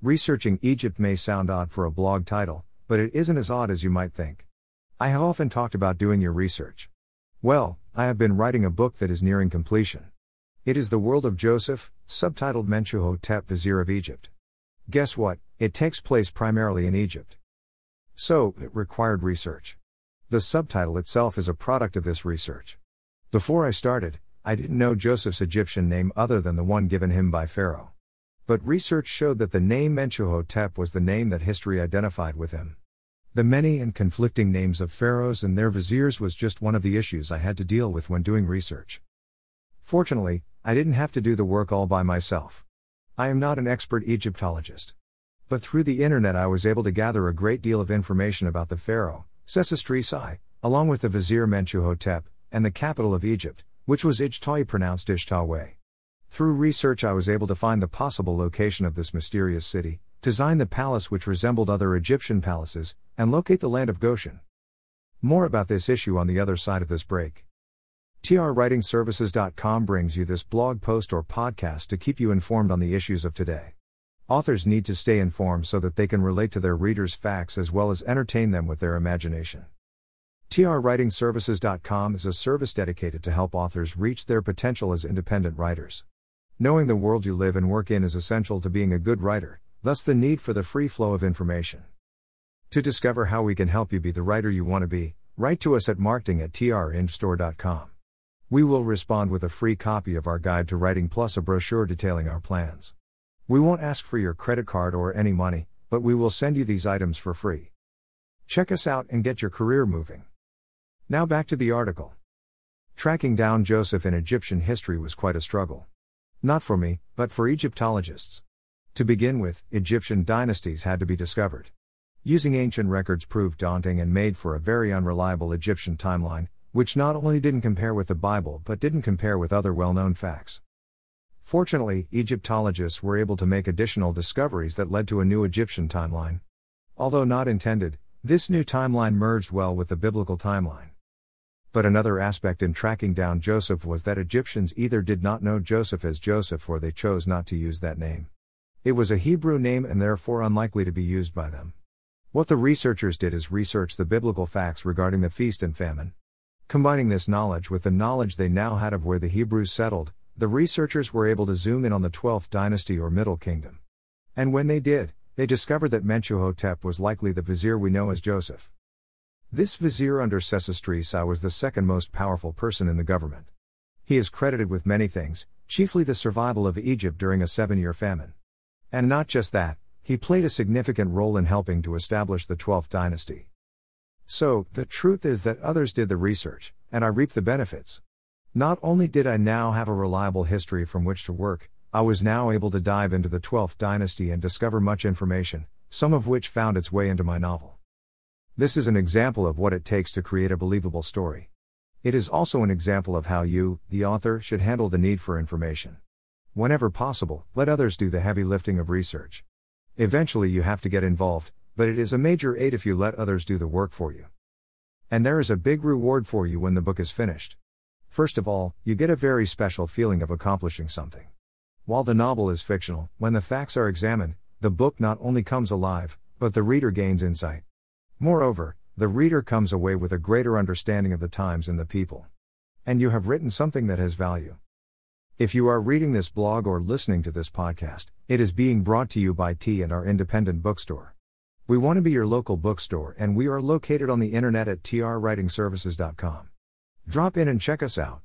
Researching Egypt may sound odd for a blog title, but it isn't as odd as you might think. I have often talked about doing your research. Well, I have been writing a book that is nearing completion. It is The World of Joseph, subtitled Mentuhotep Vizier of Egypt. Guess what? It takes place primarily in Egypt. So, it required research. The subtitle itself is a product of this research. Before I started, I didn't know Joseph's Egyptian name other than the one given him by Pharaoh. But research showed that the name Mentuhotep was the name that history identified with him. The many and conflicting names of pharaohs and their viziers was just one of the issues I had to deal with when doing research. Fortunately, I didn't have to do the work all by myself. I am not an expert Egyptologist. But through the internet, I was able to gather a great deal of information about the pharaoh, Sesostri along with the vizier Mentuhotep, and the capital of Egypt, which was Ijtawi pronounced Ishtawe. Through research, I was able to find the possible location of this mysterious city, design the palace which resembled other Egyptian palaces, and locate the land of Goshen. More about this issue on the other side of this break. TRWritingServices.com brings you this blog post or podcast to keep you informed on the issues of today. Authors need to stay informed so that they can relate to their readers' facts as well as entertain them with their imagination. TRWritingServices.com is a service dedicated to help authors reach their potential as independent writers. Knowing the world you live and work in is essential to being a good writer, thus, the need for the free flow of information. To discover how we can help you be the writer you want to be, write to us at marketing at trindstore.com. We will respond with a free copy of our guide to writing plus a brochure detailing our plans. We won't ask for your credit card or any money, but we will send you these items for free. Check us out and get your career moving. Now back to the article. Tracking down Joseph in Egyptian history was quite a struggle. Not for me, but for Egyptologists. To begin with, Egyptian dynasties had to be discovered. Using ancient records proved daunting and made for a very unreliable Egyptian timeline, which not only didn't compare with the Bible but didn't compare with other well known facts. Fortunately, Egyptologists were able to make additional discoveries that led to a new Egyptian timeline. Although not intended, this new timeline merged well with the biblical timeline. But another aspect in tracking down Joseph was that Egyptians either did not know Joseph as Joseph or they chose not to use that name. It was a Hebrew name and therefore unlikely to be used by them. What the researchers did is research the biblical facts regarding the feast and famine. Combining this knowledge with the knowledge they now had of where the Hebrews settled, the researchers were able to zoom in on the 12th dynasty or Middle Kingdom. And when they did, they discovered that Mentuhotep was likely the vizier we know as Joseph. This vizier under Sesostri I was the second most powerful person in the government. He is credited with many things, chiefly the survival of Egypt during a seven year famine. And not just that, he played a significant role in helping to establish the 12th dynasty. So, the truth is that others did the research, and I reaped the benefits. Not only did I now have a reliable history from which to work, I was now able to dive into the 12th dynasty and discover much information, some of which found its way into my novel. This is an example of what it takes to create a believable story. It is also an example of how you, the author, should handle the need for information. Whenever possible, let others do the heavy lifting of research. Eventually, you have to get involved, but it is a major aid if you let others do the work for you. And there is a big reward for you when the book is finished. First of all, you get a very special feeling of accomplishing something. While the novel is fictional, when the facts are examined, the book not only comes alive, but the reader gains insight. Moreover, the reader comes away with a greater understanding of the times and the people. And you have written something that has value. If you are reading this blog or listening to this podcast, it is being brought to you by T and our independent bookstore. We want to be your local bookstore and we are located on the internet at trwritingservices.com. Drop in and check us out.